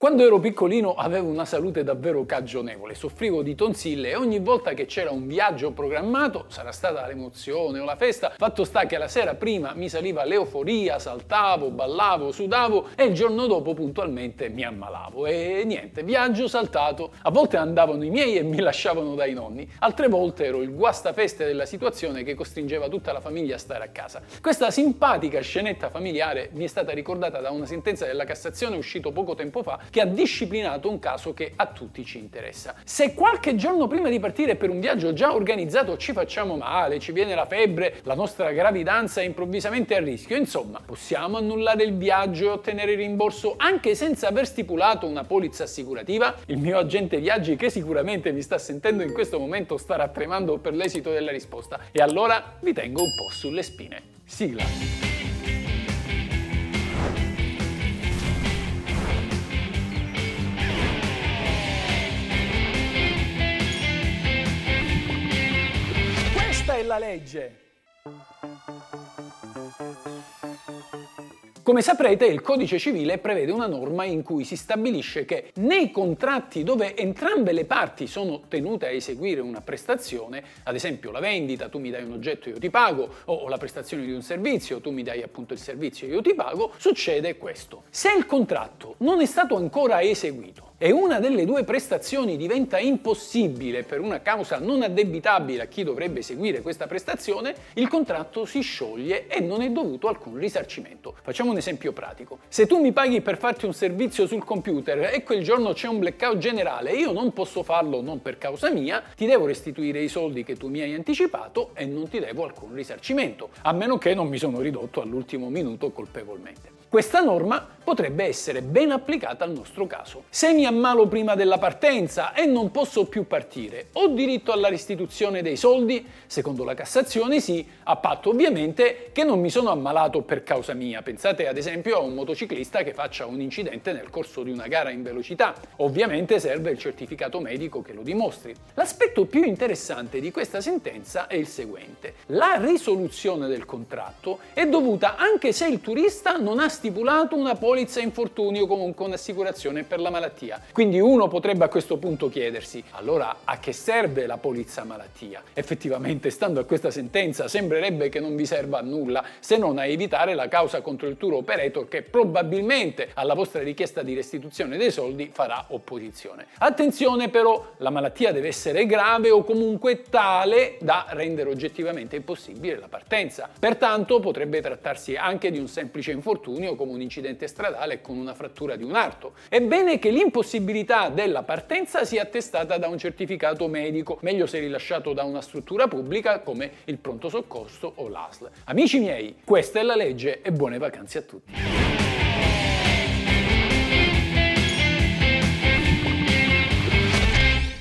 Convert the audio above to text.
Quando ero piccolino avevo una salute davvero cagionevole, soffrivo di tonsille e ogni volta che c'era un viaggio programmato, sarà stata l'emozione o la festa, fatto sta che la sera prima mi saliva l'euforia, saltavo, ballavo, sudavo e il giorno dopo puntualmente mi ammalavo e niente, viaggio saltato. A volte andavano i miei e mi lasciavano dai nonni, altre volte ero il guastafeste della situazione che costringeva tutta la famiglia a stare a casa. Questa simpatica scenetta familiare mi è stata ricordata da una sentenza della Cassazione uscito poco tempo fa che ha disciplinato un caso che a tutti ci interessa. Se qualche giorno prima di partire per un viaggio già organizzato ci facciamo male, ci viene la febbre, la nostra gravidanza è improvvisamente a rischio, insomma, possiamo annullare il viaggio e ottenere il rimborso anche senza aver stipulato una polizza assicurativa? Il mio agente viaggi, che sicuramente mi sta sentendo in questo momento, starà tremando per l'esito della risposta. E allora vi tengo un po' sulle spine. Sigla. È la legge. Come saprete, il codice civile prevede una norma in cui si stabilisce che nei contratti dove entrambe le parti sono tenute a eseguire una prestazione, ad esempio la vendita, tu mi dai un oggetto, io ti pago, o la prestazione di un servizio, tu mi dai appunto il servizio, io ti pago, succede questo. Se il contratto non è stato ancora eseguito, e una delle due prestazioni diventa impossibile per una causa non addebitabile a chi dovrebbe eseguire questa prestazione, il contratto si scioglie e non è dovuto alcun risarcimento. Facciamo un esempio pratico. Se tu mi paghi per farti un servizio sul computer e quel giorno c'è un blackout generale e io non posso farlo non per causa mia, ti devo restituire i soldi che tu mi hai anticipato e non ti devo alcun risarcimento, a meno che non mi sono ridotto all'ultimo minuto colpevolmente. Questa norma potrebbe essere ben applicata al nostro caso. Se mi ammalo prima della partenza e non posso più partire, ho diritto alla restituzione dei soldi? Secondo la Cassazione sì, a patto ovviamente che non mi sono ammalato per causa mia. Pensate ad esempio a un motociclista che faccia un incidente nel corso di una gara in velocità. Ovviamente serve il certificato medico che lo dimostri. L'aspetto più interessante di questa sentenza è il seguente. La risoluzione del contratto è dovuta anche se il turista non ha stipulato una polizza infortunio o comunque un'assicurazione per la malattia. Quindi uno potrebbe a questo punto chiedersi, allora a che serve la polizza malattia? Effettivamente, stando a questa sentenza, sembrerebbe che non vi serva a nulla se non a evitare la causa contro il tour operator che probabilmente alla vostra richiesta di restituzione dei soldi farà opposizione. Attenzione però, la malattia deve essere grave o comunque tale da rendere oggettivamente impossibile la partenza. Pertanto potrebbe trattarsi anche di un semplice infortunio infortunio come un incidente stradale con una frattura di un arto. È bene che l'impossibilità della partenza sia attestata da un certificato medico, meglio se rilasciato da una struttura pubblica come il pronto soccorso o l'ASL. Amici miei, questa è la legge e buone vacanze a tutti.